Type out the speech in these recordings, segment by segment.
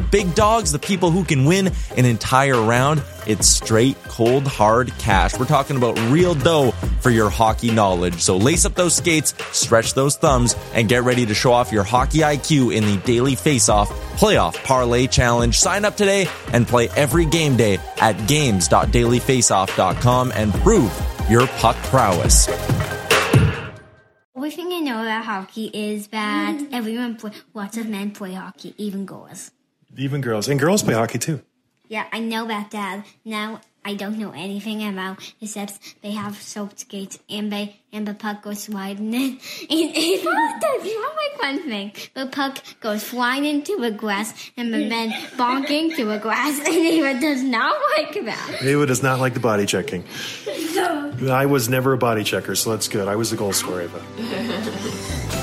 big dogs, the people who can win an entire round, it's straight, cold, hard cash. We're talking about real dough for your hockey knowledge. So lace up those skates, stretch those thumbs, and get ready to show off your hockey IQ in the Daily Faceoff Playoff Parlay Challenge. Sign up today and play every game day at games.dailyfaceoff.com and prove your puck prowess. Everything I know about hockey is that everyone, play, lots of men play hockey, even girls. Even girls. And girls play hockey too. Yeah, I know about that. Now I don't know anything about except they have soap skates and they and the puck goes sliding in. And not, that's not my fun thing. The puck goes flying into the grass and the men bonking to the grass and Ava does not like that. Ava does not like the body checking. I was never a body checker, so that's good. I was the goal scorer, Ava.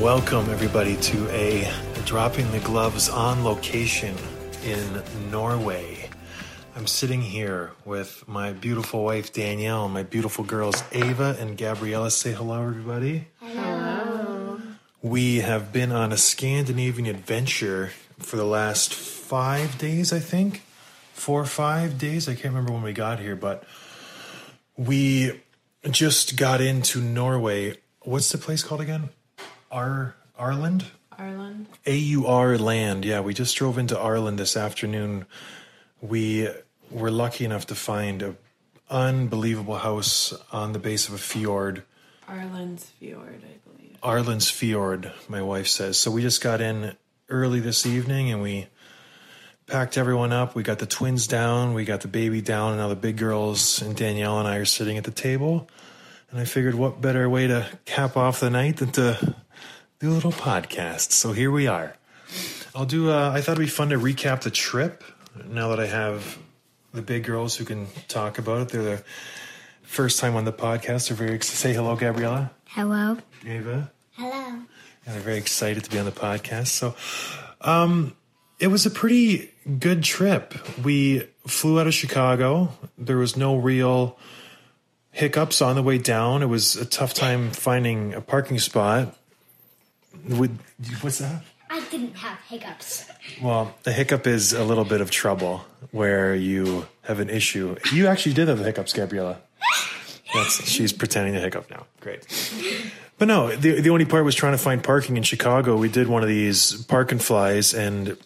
Welcome, everybody, to a Dropping the Gloves on location in Norway. I'm sitting here with my beautiful wife, Danielle, and my beautiful girls, Ava and Gabriella. Say hello, everybody. Hello. We have been on a Scandinavian adventure for the last five days, I think. Four or five days. I can't remember when we got here, but we just got into Norway. What's the place called again? Ar Arland? Aurland. A U R land. Yeah, we just drove into Aurland this afternoon. We were lucky enough to find a unbelievable house on the base of a fjord. Aurland's fjord, I believe. Arlen's Fjord, my wife says. So we just got in early this evening and we packed everyone up. We got the twins down, we got the baby down, and now the big girls and Danielle and I are sitting at the table. And I figured what better way to cap off the night than to do a little podcast. So here we are. I'll do, uh, I thought it'd be fun to recap the trip now that I have the big girls who can talk about it. They're the first time on the podcast. They're very excited. Say hello, Gabriella. Hello. Ava. Hello. And they're very excited to be on the podcast. So, um, it was a pretty good trip. We flew out of Chicago. There was no real hiccups on the way down. It was a tough time finding a parking spot. Would, what's that? I didn't have hiccups. Well, the hiccup is a little bit of trouble where you have an issue. You actually did have the hiccups, Gabriella. That's, she's pretending to hiccup now. Great. But no, the the only part was trying to find parking in Chicago. We did one of these park and flies, and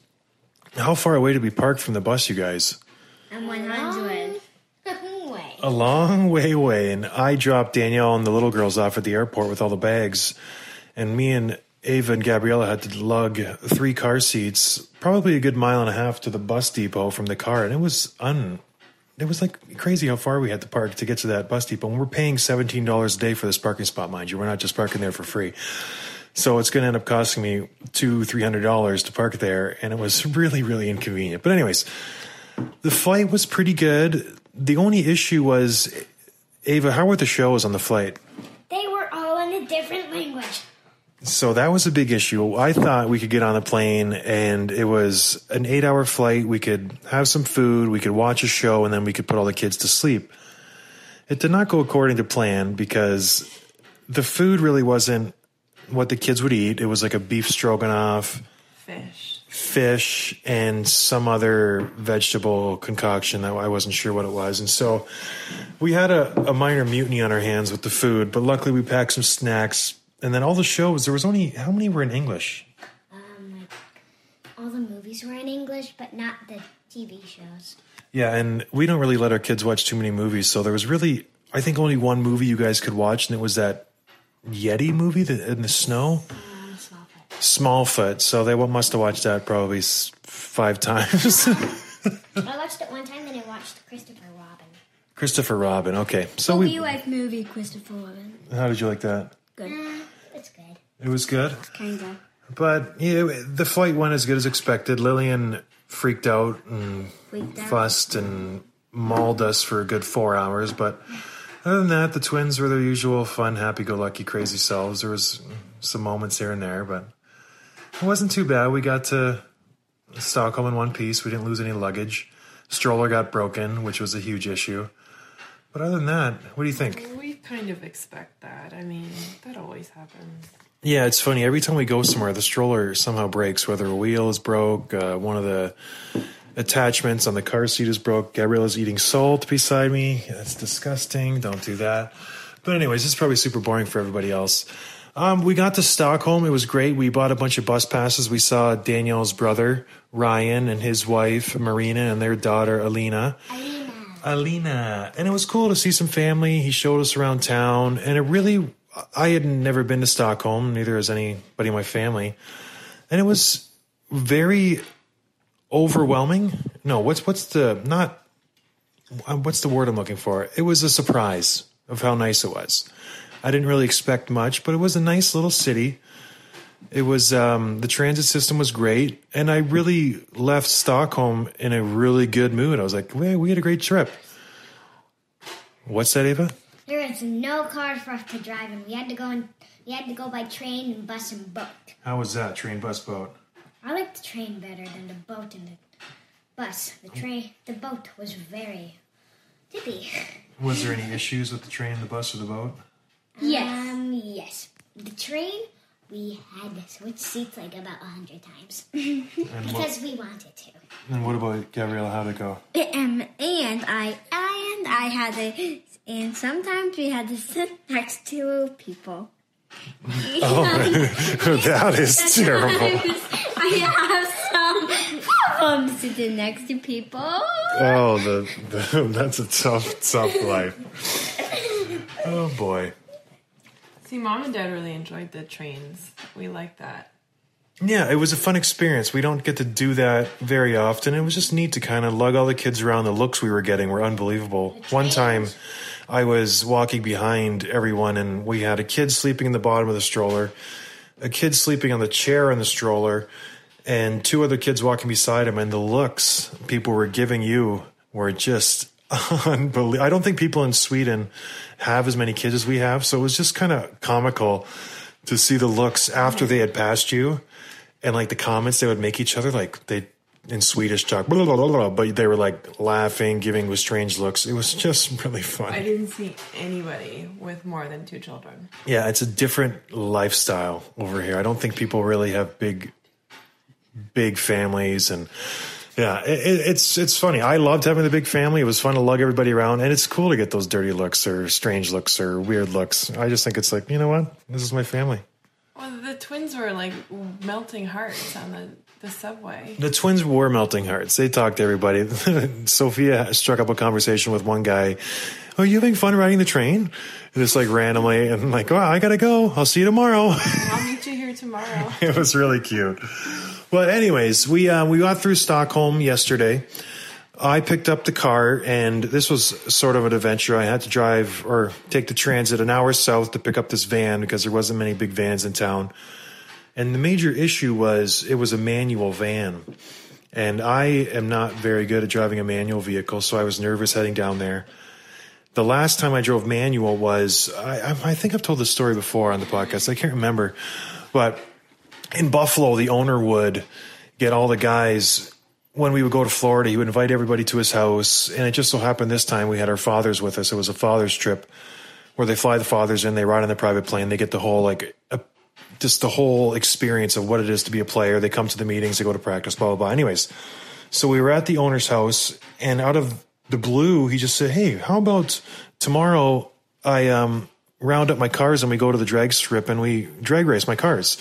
how far away did we park from the bus, you guys? I'm 100. A long way away. And I dropped Danielle and the little girls off at the airport with all the bags, and me and Ava and Gabriella had to lug three car seats, probably a good mile and a half to the bus depot from the car, and it was un. It was like crazy how far we had to park to get to that bus depot. And we're paying seventeen dollars a day for this parking spot, mind you. We're not just parking there for free. So it's going to end up costing me two, three hundred dollars to park there, and it was really, really inconvenient. But anyways, the flight was pretty good. The only issue was, Ava, how were the shows on the flight? They were all in a different language. So that was a big issue. I thought we could get on the plane and it was an eight hour flight. We could have some food, we could watch a show, and then we could put all the kids to sleep. It did not go according to plan because the food really wasn't what the kids would eat. It was like a beef stroganoff, Fish. Fish, and some other vegetable concoction that I wasn't sure what it was. And so we had a, a minor mutiny on our hands with the food, but luckily we packed some snacks. And then all the shows, there was only, how many were in English? Um, all the movies were in English, but not the TV shows. Yeah, and we don't really let our kids watch too many movies, so there was really, I think, only one movie you guys could watch, and it was that Yeti movie that, in the snow. Small pet. Smallfoot. So they must have watched that probably five times. I watched it one time, then I watched Christopher Robin. Christopher Robin. Okay, so Movie we. wife movie, Christopher Robin. How did you like that? Good. It's good. It was good. Kinda. But yeah, the flight went as good as expected. Lillian freaked out and Freaked out. fussed and mauled us for a good four hours. But other than that, the twins were their usual fun, happy-go-lucky, crazy selves. There was some moments here and there, but it wasn't too bad. We got to Stockholm in one piece. We didn't lose any luggage. Stroller got broken, which was a huge issue. But other than that, what do you think? We kind of expect that. I mean, that always happens. Yeah, it's funny. Every time we go somewhere, the stroller somehow breaks. Whether a wheel is broke, uh, one of the attachments on the car seat is broke. Gabriella's eating salt beside me. That's disgusting. Don't do that. But anyways, this is probably super boring for everybody else. Um, we got to Stockholm. It was great. We bought a bunch of bus passes. We saw Danielle's brother Ryan and his wife Marina and their daughter Alina. Alina. Alina. And it was cool to see some family. He showed us around town, and it really, I had never been to Stockholm, neither has anybody in my family. And it was very overwhelming. No, what's, what's the, not, what's the word I'm looking for? It was a surprise of how nice it was. I didn't really expect much, but it was a nice little city. It was um, the transit system was great, and I really left Stockholm in a really good mood. I was like, "Well, we had a great trip." What's that, Ava? There was no car for us to drive, and we had to go and we had to go by train and bus and boat. How was that train, bus, boat? I like the train better than the boat and the bus. The train, the boat was very tippy. Was there any issues with the train, the bus, or the boat? Yes. Um, yes. The train, we had to switch seats like about a hundred times And because we wanted to. and what about Gabriella? How'd it go? Um, and I I and I had to, and sometimes we had to sit next to people. Oh, that is terrible. I have some problems sitting next to people. Oh, the, the that's a tough, tough life. Oh boy. See, mom and dad really enjoyed the trains. We like that. Yeah, it was a fun experience. We don't get to do that very often. It was just neat to kind of lug all the kids around. The looks we were getting were unbelievable. One time, I was walking behind everyone, and we had a kid sleeping in the bottom of the stroller, a kid sleeping on the chair in the stroller, and two other kids walking beside him. And the looks people were giving you were just unbelievable. I don't think people in Sweden have as many kids as we have, so it was just kind of comical to see the looks after they had passed you and like the comments they would make each other like they in Swedish talk blah, blah, blah, blah, but they were like laughing giving with strange looks it was just really fun. I didn't see anybody with more than two children. yeah it's a different lifestyle over here I don't think people really have big big families and yeah it, it- it's it's funny I loved having the big family it was fun to lug everybody around and it's cool to get those dirty looks or strange looks or weird looks I just think it's like you know what this is my family Well, the twins were like melting hearts on the, the subway. The twins were melting hearts. They talked to everybody. Sophia struck up a conversation with one guy. Are you having fun riding the train? Just like randomly, and I'm like, oh, I gotta go. I'll see you tomorrow. I'll meet you here tomorrow. it was really cute. But anyways, we uh, we got through Stockholm yesterday. I picked up the car, and this was sort of an adventure. I had to drive or take the transit an hour south to pick up this van because there wasn't many big vans in town. And the major issue was it was a manual van. And I am not very good at driving a manual vehicle, so I was nervous heading down there. The last time I drove manual was, I, I I think I've told this story before on the podcast. I can't remember. But in Buffalo, the owner would get all the guys when we would go to Florida. He would invite everybody to his house, and it just so happened this time we had our fathers with us. It was a fathers trip where they fly the fathers in, they ride on the private plane, they get the whole like a, just the whole experience of what it is to be a player. They come to the meetings, they go to practice, blah blah blah. Anyways, so we were at the owner's house, and out of the blue, he just said, "Hey, how about tomorrow? I um, round up my cars and we go to the drag strip and we drag race my cars."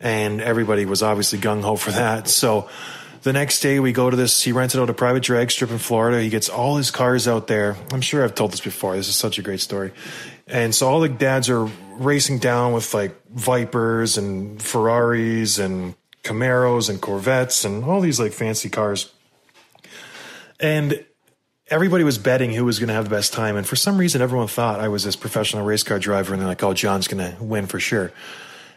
And everybody was obviously gung ho for that. So the next day we go to this. He rented out a private drag strip in Florida. He gets all his cars out there. I'm sure I've told this before. This is such a great story. And so all the dads are racing down with like Vipers and Ferraris and Camaros and Corvettes and all these like fancy cars. and everybody was betting who was going to have the best time. And for some reason, everyone thought I was this professional race car driver, and they're like, "Oh, John's going to win for sure."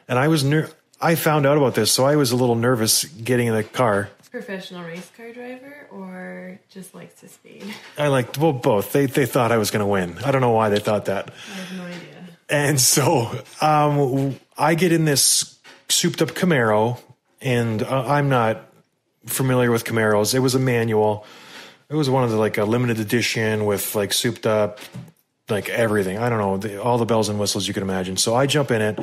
And I was ner- I found out about this, so I was a little nervous getting in the car. Professional race car driver or just likes to speed? I like well both. They they thought I was going to win. I don't know why they thought that. I have no idea. And so um, I get in this souped up Camaro, and uh, I'm not familiar with Camaros. It was a manual. It was one of the like a limited edition with like souped up, like everything. I don't know the, all the bells and whistles you can imagine. So I jump in it.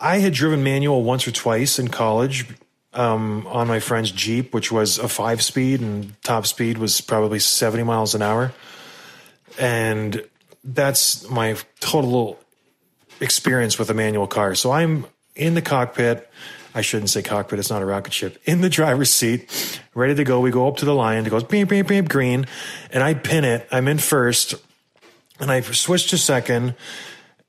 I had driven manual once or twice in college um, on my friend's Jeep, which was a five speed, and top speed was probably 70 miles an hour. And that's my total experience with a manual car. So I'm in the cockpit. I shouldn't say cockpit, it's not a rocket ship. In the driver's seat, ready to go. We go up to the line. It goes beep, beep, beep, green. And I pin it. I'm in first. And I switch to second.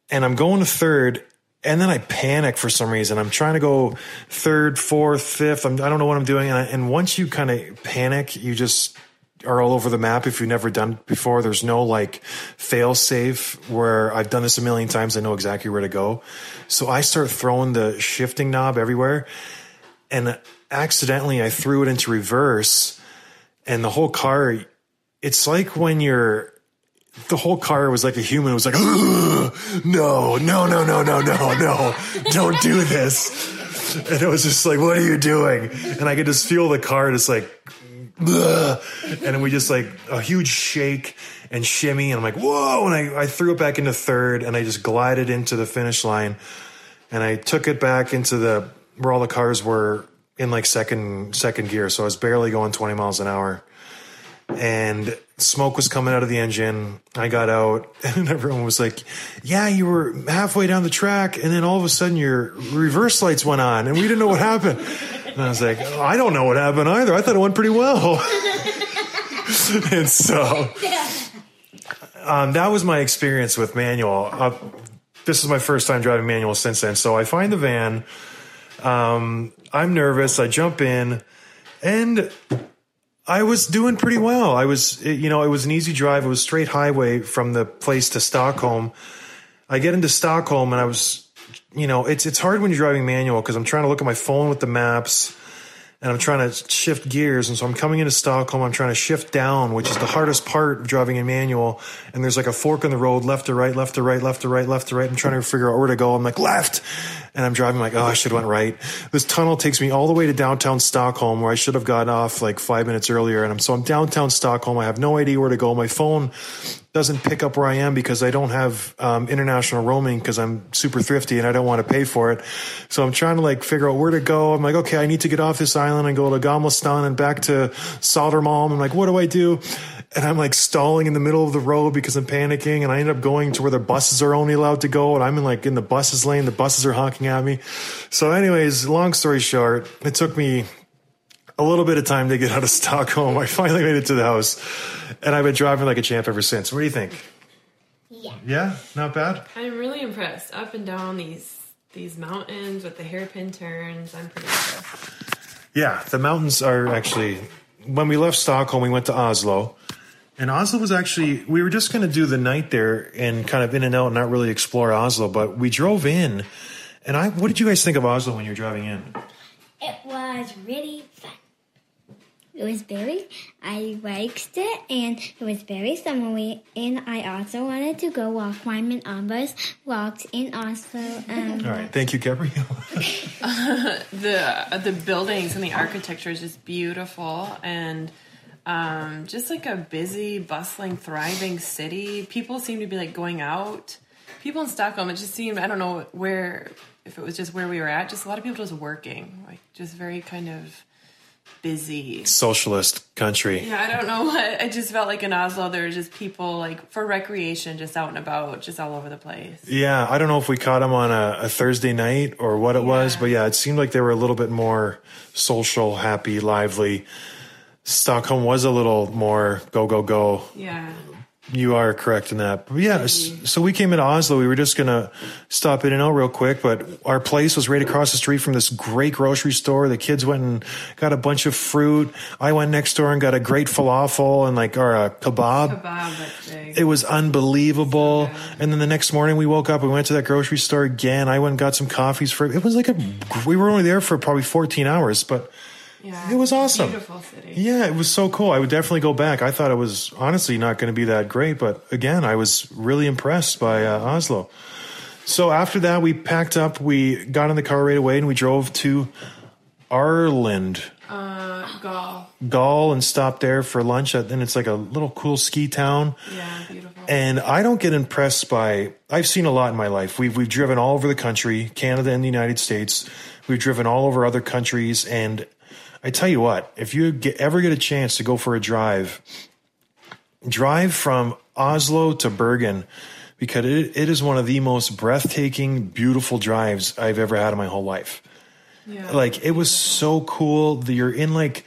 And I'm going to third. And then I panic for some reason. I'm trying to go third, fourth, fifth. I'm, I don't know what I'm doing. And, I, and once you kind of panic, you just are all over the map if you've never done it before. There's no like fail safe where I've done this a million times. I know exactly where to go. So I start throwing the shifting knob everywhere and accidentally I threw it into reverse and the whole car, it's like when you're, the whole car was like a human. It was like, no, no, no, no, no, no, no, don't do this. And it was just like, what are you doing? And I could just feel the car just like, and we just like a huge shake and shimmy. And I'm like, whoa. And I, I threw it back into third and I just glided into the finish line. And I took it back into the, where all the cars were in like second, second gear. So I was barely going 20 miles an hour and smoke was coming out of the engine. I got out and everyone was like, yeah, you were halfway down the track. And then all of a sudden your reverse lights went on and we didn't know what happened. And I was like, oh, I don't know what happened either. I thought it went pretty well. and so um, that was my experience with manual. Uh, this is my first time driving manual since then. So I find the van. Um, I'm nervous. I jump in and I was doing pretty well. I was, you know, it was an easy drive. It was straight highway from the place to Stockholm. I get into Stockholm and I was, you know, it's it's hard when you're driving manual because I'm trying to look at my phone with the maps and I'm trying to shift gears. And so I'm coming into Stockholm. I'm trying to shift down, which is the hardest part of driving in manual. And there's like a fork in the road, left to right, left to right, left to right, left to right. I'm trying to figure out where to go. I'm like left, and I'm driving like, oh, I should have went right. This tunnel takes me all the way to downtown Stockholm, where I should have gotten off like five minutes earlier. And I'm so I'm downtown Stockholm. I have no idea where to go. My phone doesn't pick up where I am because I don't have um, international roaming because I'm super thrifty and I don't want to pay for it. So I'm trying to like figure out where to go. I'm like, okay, I need to get off this island and go to Gamla stan and back to Sodermalm. I'm like, what do I do? And I'm like stalling in the middle of the road because I'm panicking. And I end up going to where the buses are only allowed to go. And I'm in like in the buses lane. The buses are honking at me. So anyways, long story short, it took me a little bit of time to get out of Stockholm. I finally made it to the house, and I've been driving like a champ ever since. What do you think? Yeah. Yeah, not bad. I'm really impressed. Up and down these these mountains with the hairpin turns. I'm pretty impressed. Yeah, the mountains are actually. When we left Stockholm, we went to Oslo, and Oslo was actually. We were just going to do the night there and kind of in and out, and not really explore Oslo. But we drove in, and I. What did you guys think of Oslo when you were driving in? It was really fun. It was very, I liked it, and it was very summery. And I also wanted to go walk Wyman Ambers walked in Oslo. Um, All right, thank you, Gabrielle. the the buildings and the architecture is just beautiful and um, just like a busy, bustling, thriving city. People seem to be like going out. People in Stockholm, it just seemed I don't know where if it was just where we were at. Just a lot of people just working, like just very kind of busy. Socialist country. Yeah, I don't know what. I just felt like in Oslo there were just people like for recreation, just out and about, just all over the place. Yeah, I don't know if we caught them on a, a Thursday night or what it was, but yeah, it seemed like they were a little bit more social, happy, lively. Stockholm was a little more go, go, go. Yeah. You are correct in that. But yeah, s- so we came into Oslo. We were just gonna stop in and out real quick, but our place was right across the street from this great grocery store. The kids went and got a bunch of fruit. I went next door and got a great falafel and like or a kebab. Kebab. It was unbelievable. And then the next morning we woke up, we went to that grocery store again. I went and got some coffees for it. was like a, we were only there for probably 14 hours, but yeah, it was awesome. Beautiful city. yeah, it was so cool. I would definitely go back. I thought it was honestly not going to be that great, but again, I was really impressed by uh, Oslo. So after that, we packed up, we got in the car right away, and we drove to Aurland, Uh, Gol. Gol, and stopped there for lunch. And it's like a little cool ski town. Yeah, beautiful. And I don't get impressed by. I've seen a lot in my life. We've we've driven all over the country, Canada and the United States. We've driven all over other countries, and I tell you what, if you get, ever get a chance to go for a drive, drive from Oslo to Bergen, because it, it is one of the most breathtaking, beautiful drives I've ever had in my whole life yeah. like it was so cool that you're in like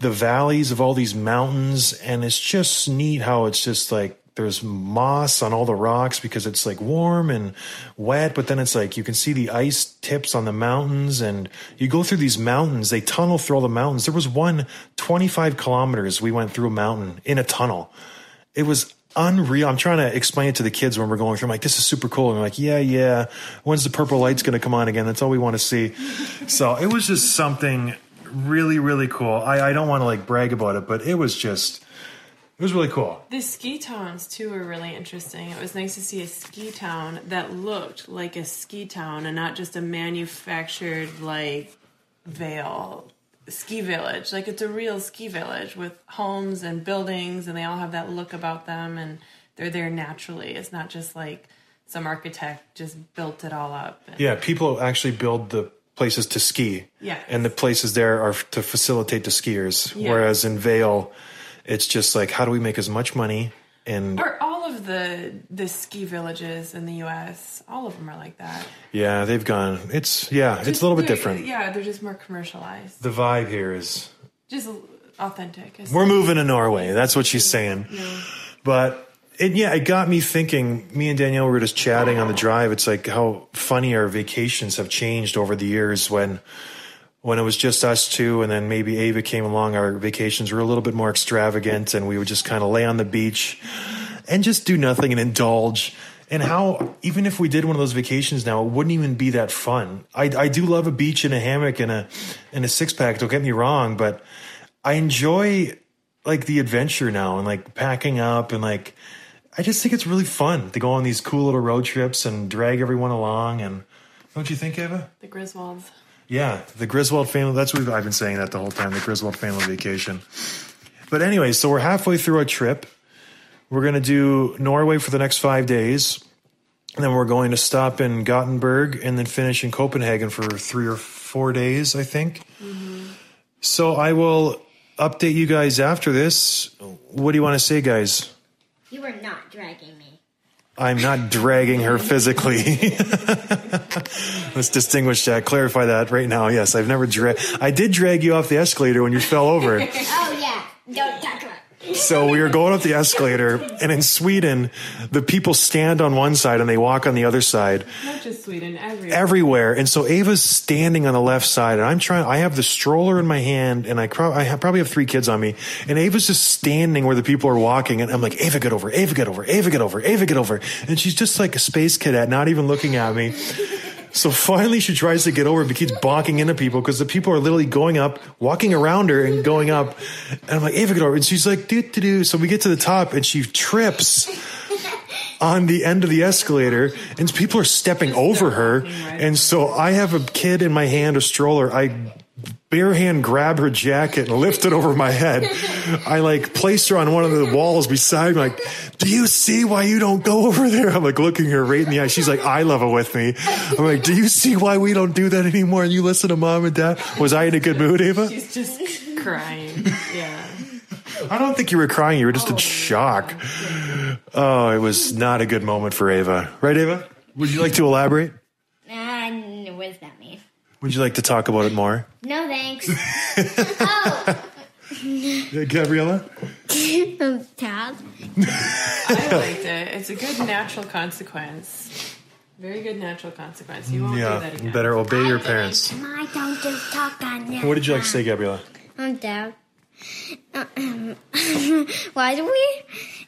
the valleys of all these mountains and it's just neat how it's just like there's moss on all the rocks because it's like warm and wet but then it's like you can see the ice tips on the mountains and you go through these mountains they tunnel through all the mountains there was one 25 kilometers we went through a mountain in a tunnel it was unreal. I'm trying to explain it to the kids when we're going through. I'm like, this is super cool. And they're like, yeah, yeah. When's the purple light's going to come on again? That's all we want to see. so it was just something really, really cool. I, I don't want to like brag about it, but it was just, it was really cool. The ski towns too were really interesting. It was nice to see a ski town that looked like a ski town and not just a manufactured like Vail ski village. Like it's a real ski village with homes and buildings and they all have that look about them and they're there naturally. It's not just like some architect just built it all up. And Yeah, people actually build the places to ski. Yes. And the places there are to facilitate the skiers. Yeah. Whereas in Vail, it's just like, how do we make as much money? And Or all of the the ski villages in the U.S. All of them are like that. yeah, they've gone, it's, yeah, it's a little bit different. Yeah, they're just more commercialized. The vibe here is Just authentic. We're moving to Norway. That's what she's saying. But it, yeah, it got me thinking. Me and Danielle were just chatting on the drive. It's like how funny our vacations have changed over the years. When when it was just us two, and then maybe Ava came along, our vacations were a little bit more extravagant, and we would just kind of lay on the beach and just do nothing and indulge. And how even if we did one of those vacations now, it wouldn't even be that fun. I, I do love a beach and a hammock and a and a six pack. Don't get me wrong, but I enjoy like the adventure now and like packing up and like I just think it's really fun to go on these cool little road trips and drag everyone along. And don't you think, Ava? the Griswolds. Yeah, the Griswold family. That's what I've been saying that the whole time. The Griswold family vacation. But anyway, so we're halfway through our trip. We're going to do Norway for the next five days. And then we're going to stop in Gothenburg and then finish in Copenhagen for three or four days, I think. Mm-hmm. So I will update you guys after this. What do you want to say, guys? You are not dragging me. I'm not dragging her physically. Let's distinguish that, clarify that right now. Yes, I've never dragged. I did drag you off the escalator when you fell over. Oh yeah, don't talk. So we were going up the escalator, and in Sweden, the people stand on one side and they walk on the other side Not just Sweden, everywhere. everywhere. And so Ava's standing on the left side, and I'm trying. I have the stroller in my hand, and I, pro- I have, probably have three kids on me, and Ava's just standing where the people are walking, and I'm like, Ava, get over, Ava, get over, Ava, get over, Ava, get over, and she's just like a space cadet, not even looking at me. So finally, she tries to get over, but keeps bonking into people because the people are literally going up, walking around her, and going up. And I'm like, Ava, get over. And she's like, doo doo doo. So we get to the top, and she trips on the end of the escalator, and people are stepping over her. And so I have a kid in my hand, a stroller. I bare hand grab her jacket and lift it over my head. I like placed her on one of the walls beside me, like, do you see why you don't go over there? I'm like looking her right in the eye. She's like, I love it with me. I'm like, do you see why we don't do that anymore? And you listen to mom and dad. Was I in a good mood, Ava? She's just crying. Yeah. I don't think you were crying. You were just in oh. shock. Oh, it was not a good moment for Ava. Right, Ava? Would you like to elaborate? Ah, what does that mean? Would you like to talk about it more? No thanks. oh, Gabriella? Dad. I liked it. It's a good natural consequence. Very good natural consequence. You won't do that again. better obey your parents. I don't just talk on that. What did you like to say, Gabriella? I'm Dad. Um, why do we?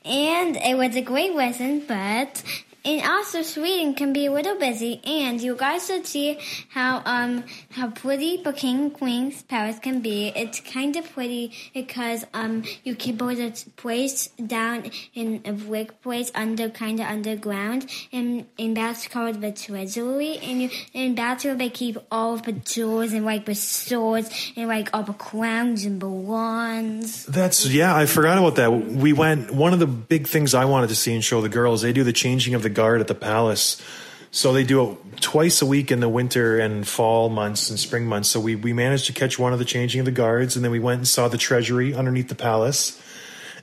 And it was a great lesson, but and also Sweden can be a little busy. And you guys should see how um how pretty the king and queen's palace can be. It's kind of pretty because um you can put a place down in a brick place under kind of underground, and and that's called the treasury. And you and that's where they keep all of the jewels and like the swords and like all the crowns and the wands. That's yeah, I forgot about that. We went one of the big things I wanted to see and show the girls. They do the changing of the guard at the palace. So they do it twice a week in the winter and fall months and spring months. So we we managed to catch one of the changing of the guards and then we went and saw the treasury underneath the palace.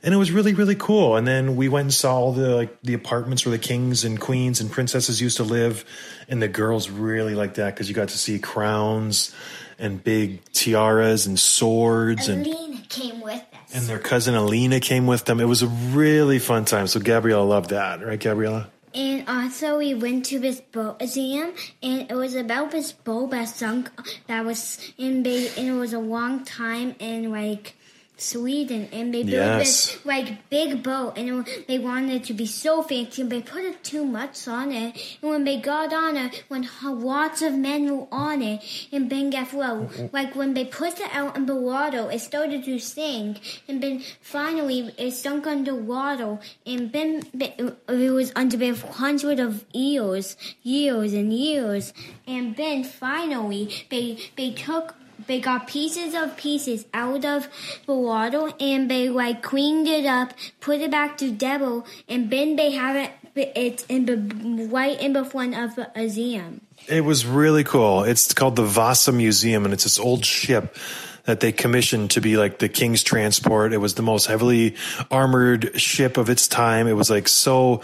And it was really really cool. And then we went and saw all the like the apartments where the kings and queens and princesses used to live and the girls really liked that cuz you got to see crowns and big tiaras and swords and Alina came with us. and their cousin Alina came with them. It was a really fun time. So Gabriella loved that, right, Gabriella? And also, we went to this boat museum, and it was about this boat that sunk. That was in big, and it was a long time and like Sweden, and they built Yes. this like big boat, and they wanted it to be so fancy, and they put it too much on it. And when they got on it, when lots of men were on it, and then guess what? Like when they put it out in the water, it started to sink, and then finally it sunk underwater, and then it was under a hundred of years, years and years, and then finally they they took they got pieces of pieces out of the water and they like cleaned it up, put it back together, and then they have it. It's in the right in the front of the museum. It was really cool. It's called the Vasa Museum, and it's this old ship that they commissioned to be like the king's transport. It was the most heavily armored ship of its time. It was like so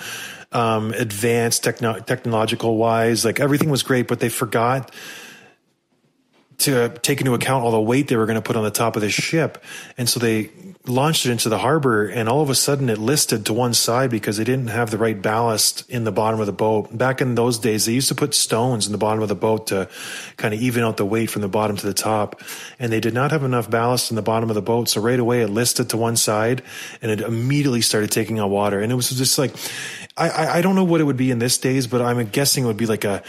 um, advanced techno- technological wise. Like everything was great, but they forgot to take into account all the weight they were going to put on the top of this ship. And so they launched it into the harbor and all of a sudden it listed to one side because they didn't have the right ballast in the bottom of the boat. Back in those days, they used to put stones in the bottom of the boat to kind of even out the weight from the bottom to the top. And they did not have enough ballast in the bottom of the boat. So right away it listed to one side and it immediately started taking on water. And it was just like, I, I, don't know what it would be in this days, but I'm guessing it would be like a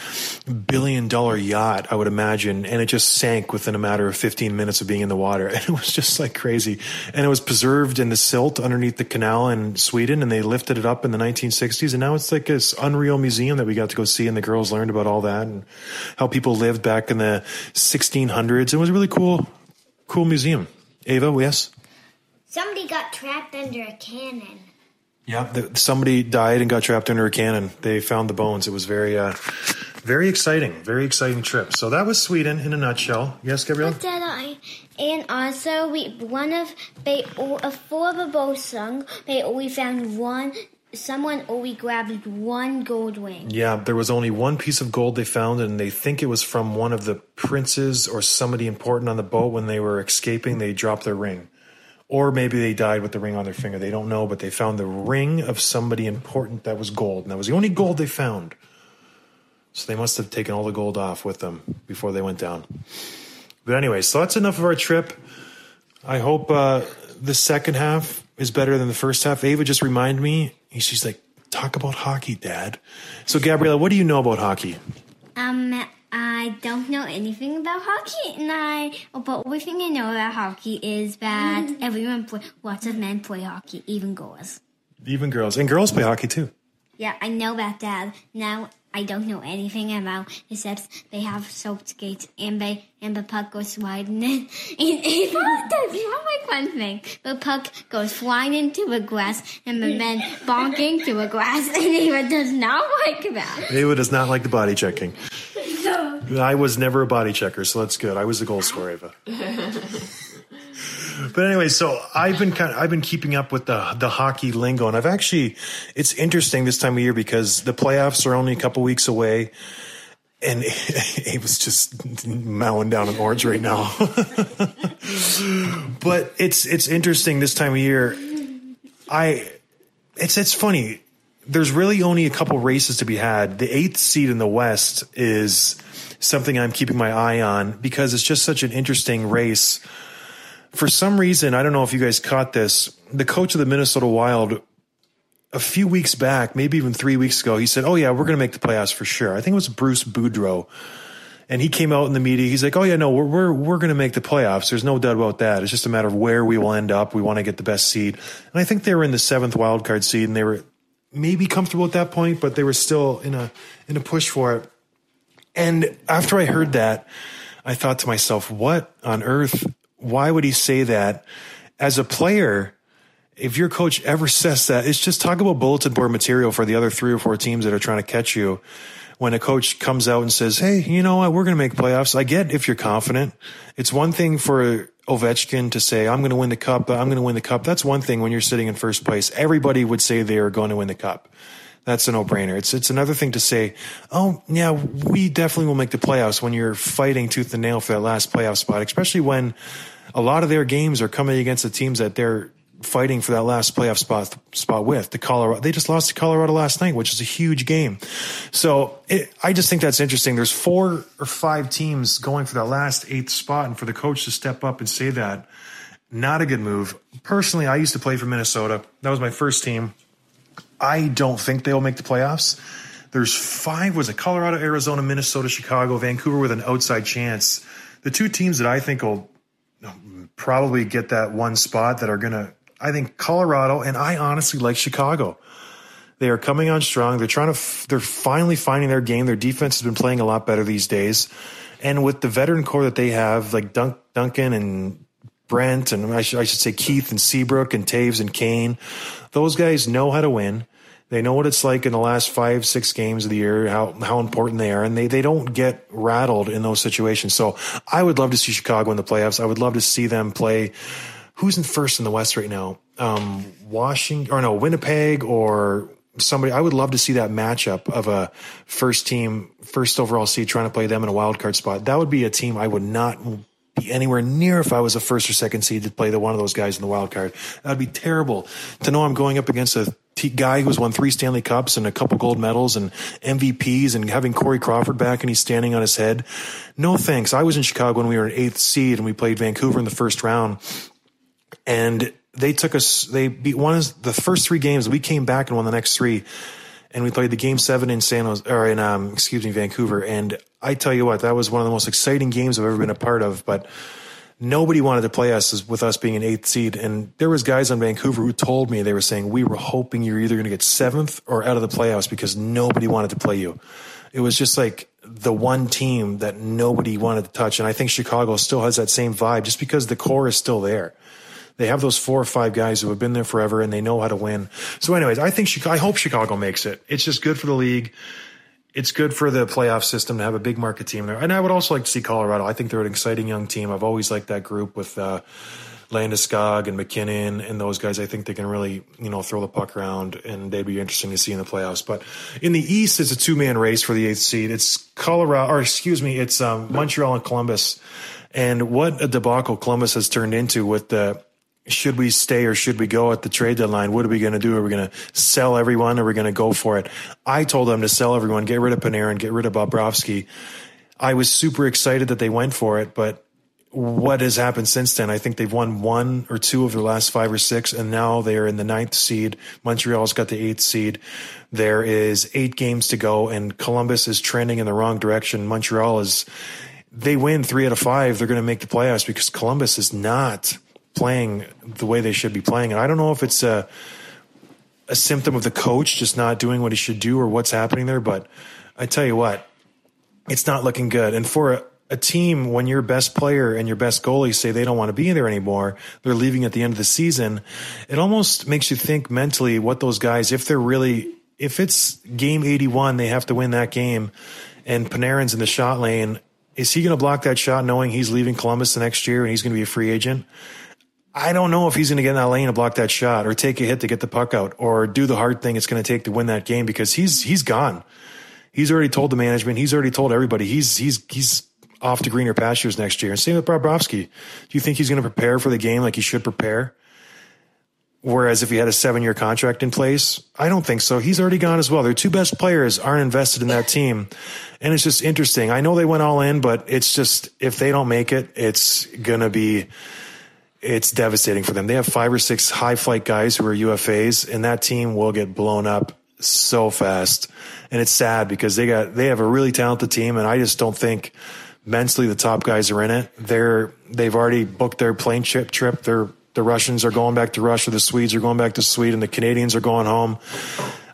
billion dollar yacht, I would imagine. And it just sank within a matter of 15 minutes of being in the water. And it was just like crazy. And it was preserved in the silt underneath the canal in Sweden. And they lifted it up in the 1960s. And now it's like this unreal museum that we got to go see. And the girls learned about all that and how people lived back in the 1600s. It was a really cool, cool museum. Ava, yes? Somebody got trapped under a cannon. Yeah, somebody died and got trapped under a cannon. They found the bones. It was very, uh, very exciting, very exciting trip. So that was Sweden in a nutshell. Yes, Gabrielle. But did I? And also, we one of they uh, four of the both sung. They we found one. Someone only grabbed one gold ring. Yeah, there was only one piece of gold they found, and they think it was from one of the princes or somebody important on the boat when they were escaping. They dropped their ring, or maybe they died with the ring on their finger. They don't know, but they found the ring of somebody important that was gold, and that was the only gold they found. So they must have taken all the gold off with them before they went down. But anyway, so that's enough of our trip. I hope uh, the second half is better than the first half. Ava just reminded me. She's like, "Talk about hockey, Dad." So, Gabriella, what do you know about hockey? Um, I don't know anything about hockey, and I but one thing I know about hockey is that mm-hmm. everyone play, lots of men play hockey, even girls. Even girls and girls play hockey too. Yeah, I know about that. Now I don't know anything about except they have soap skates and they and the puck goes sliding in. And it's not that's not my fun thing. The puck goes flying into the grass and the men bonking to the grass and Ava does not like that. Ava does not like the body checking. I was never a body checker, so that's good. I was the goal scorer, Ava. but anyway, so I've been kind of, I've been keeping up with the the hockey lingo, and I've actually it's interesting this time of year because the playoffs are only a couple weeks away, and Ava's just mowing down an orange right now. but it's it's interesting this time of year I, it's it's funny. There's really only a couple races to be had. The eighth seed in the West is something I'm keeping my eye on because it's just such an interesting race. For some reason, I don't know if you guys caught this. The coach of the Minnesota Wild a few weeks back, maybe even three weeks ago, he said, "Oh yeah, we're going to make the playoffs for sure." I think it was Bruce Boudreau, and he came out in the media. He's like, "Oh yeah, no, we're we're we're going to make the playoffs. There's no doubt about that. It's just a matter of where we will end up. We want to get the best seed." And I think they were in the seventh wild card seed, and they were maybe comfortable at that point, but they were still in a in a push for it. And after I heard that, I thought to myself, "What on earth? Why would he say that?" As a player if your coach ever says that, it's just talk about bulletin board material for the other three or four teams that are trying to catch you. When a coach comes out and says, Hey, you know what? We're going to make playoffs. I get if you're confident. It's one thing for Ovechkin to say, I'm going to win the cup. I'm going to win the cup. That's one thing when you're sitting in first place. Everybody would say they are going to win the cup. That's a no brainer. It's, it's another thing to say, Oh, yeah, we definitely will make the playoffs when you're fighting tooth and nail for that last playoff spot, especially when a lot of their games are coming against the teams that they're fighting for that last playoff spot spot with the Colorado. They just lost to Colorado last night, which is a huge game. So it, I just think that's interesting. There's four or five teams going for that last eighth spot, and for the coach to step up and say that, not a good move. Personally, I used to play for Minnesota. That was my first team. I don't think they will make the playoffs. There's five. Was it Colorado, Arizona, Minnesota, Chicago, Vancouver with an outside chance? The two teams that I think will probably get that one spot that are going to I think Colorado, and I honestly like Chicago. They are coming on strong. They're trying to, they're finally finding their game. Their defense has been playing a lot better these days. And with the veteran core that they have, like Dunk, Duncan and Brent, and I should, I should say Keith and Seabrook and Toews and Kane, those guys know how to win. They know what it's like in the last five, six games of the year, how, how important they are, and they, they don't get rattled in those situations. So I would love to see Chicago in the playoffs. I would love to see them play who's in first in the West right now? Um, Washington or no, Winnipeg or somebody. I would love to see that matchup of a first team, first overall seed trying to play them in a wild card spot. That would be a team I would not be anywhere near if I was a first or second seed to play the one of those guys in the wild card. That'd be terrible to know I'm going up against a t- guy who's won three Stanley Cups and a couple gold medals and MVPs and having Corey Crawford back and he's standing on his head. No thanks. I was in Chicago when we were an eighth seed and we played Vancouver in the first round and they took us. They beat one of the first three games. We came back and won the next three, and we played the game seven in San Jose or in um, excuse me Vancouver. And I tell you what, that was one of the most exciting games I've ever been a part of. But nobody wanted to play us with us being an eighth seed. And there was guys on Vancouver who told me they were saying we were hoping you're either going to get seventh or out of the playoffs because nobody wanted to play you. It was just like the one team that nobody wanted to touch. And I think Chicago still has that same vibe just because the core is still there. They have those four or five guys who have been there forever and they know how to win. So, anyways, I think Chicago, I hope Chicago makes it. It's just good for the league. It's good for the playoff system to have a big market team there. And I would also like to see Colorado. I think they're an exciting young team. I've always liked that group with uh, Landeskog and MacKinnon and those guys. I think they can really, you know, throw the puck around and they'd be interesting to see in the playoffs. But in the East, it's a two man race for the eighth seed. It's Colorado, or excuse me, it's um, Montreal and Columbus. And what a debacle Columbus has turned into with the should we stay or should we go at the trade deadline? What are we going to do? Are we going to sell everyone? Are we going to go for it? I told them to sell everyone, get rid of Panarin, get rid of Bobrovsky. I was super excited that they went for it, but what has happened since then? I think they've won one or two of the last five or six, and now they are in the ninth seed. Montreal's got the eighth seed. There is eight games to go, and Columbus is trending in the wrong direction. Montreal is, they win three out of five. They're going to make the playoffs because Columbus is not playing the way they should be playing. And I don't know if it's a a symptom of the coach just not doing what he should do or what's happening there, but I tell you what, it's not looking good. And for a, a team, when your best player and your best goalie say they don't want to be there anymore, they're leaving at the end of the season, it almost makes you think mentally what those guys, if they're really, if it's game 81, they have to win that game and Panarin's in the shot lane, is he going to block that shot knowing he's leaving Columbus the next year and he's going to be a free agent? I don't know if he's going to get in that lane and block that shot or take a hit to get the puck out or do the hard thing it's going to take to win that game because he's he's gone. He's already told the management. He's already told everybody. He's he's he's off to greener pastures next year. And same with Bobrovsky. Do you think he's going to prepare for the game like he should prepare? Whereas if he had a seven year contract in place, I don't think so. He's already gone as well. Their two best players aren't invested in that team. And it's just interesting. I know they went all in, but it's just, if they don't make it, it's going to be, it's devastating for them. They have five or six high flight guys who are UFAs and that team will get blown up so fast. And it's sad because they got, they have a really talented team. And I just don't think mentally the top guys are in it. They're, they've already booked their plane trip trip. They're, the Russians are going back to Russia, the Swedes are going back to Sweden, the Canadians are going home.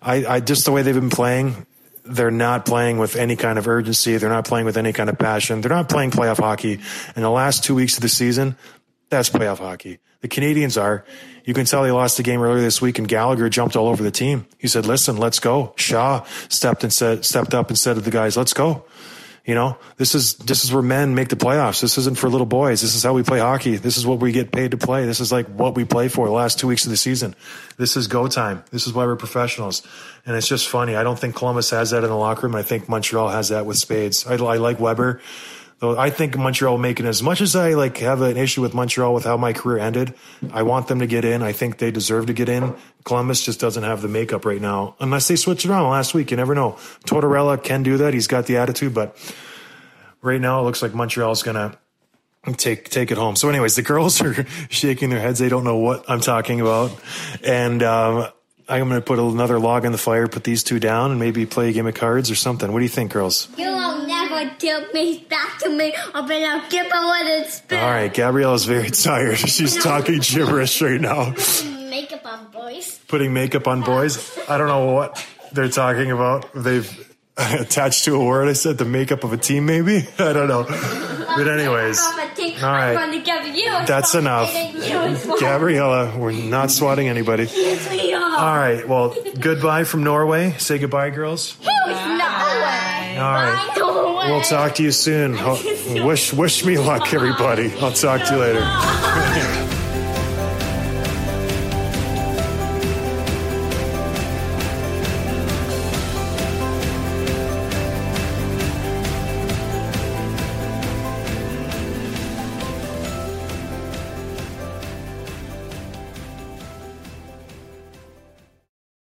I, I just the way they've been playing, they're not playing with any kind of urgency. They're not playing with any kind of passion. They're not playing playoff hockey. In the last two weeks of the season, that's playoff hockey. The Canadiens are. You can tell they lost the game earlier this week, and Gallagher jumped all over the team. He said, "Listen, let's go." Shaw stepped and said, stepped up and said to the guys, "Let's go." You know, this is this is where men make the playoffs. This isn't for little boys. This is how we play hockey. This is what we get paid to play. This is like what we play for the last two weeks of the season. This is go time. This is why we're professionals. And it's just funny. I don't think Columbus has that in the locker room. I think Montreal has that with spades. I, I like Weber. Though I think Montreal making as much as I like have an issue with Montreal with how my career ended. I want them to get in. I think they deserve to get in. Columbus just doesn't have the makeup right now, unless they switch it around last week. You never know. Tortorella can do that. He's got the attitude, but right now it looks like Montreal's gonna take take it home. So, anyways, the girls are shaking their heads. They don't know what I'm talking about, and um, I'm going to put another log in the fire, put these two down, and maybe play a game of cards or something. What do you think, girls? Never tilt me back to me like, give a little spin. All right, Gabriella's very tired. She's talking gibberish right now. Putting Makeup on boys. Putting makeup on boys. I don't know what they're talking about. They've attached to a word. I said the makeup of a team, maybe. I don't know. But anyways, all right. That's enough. Gabriella, we're not swatting anybody. Yes, we are. All right. Well, goodbye from Norway. Say goodbye, girls. Norway? All right. We'll talk to you soon. Ho- Wish wish me luck, everybody. I'll talk to you later.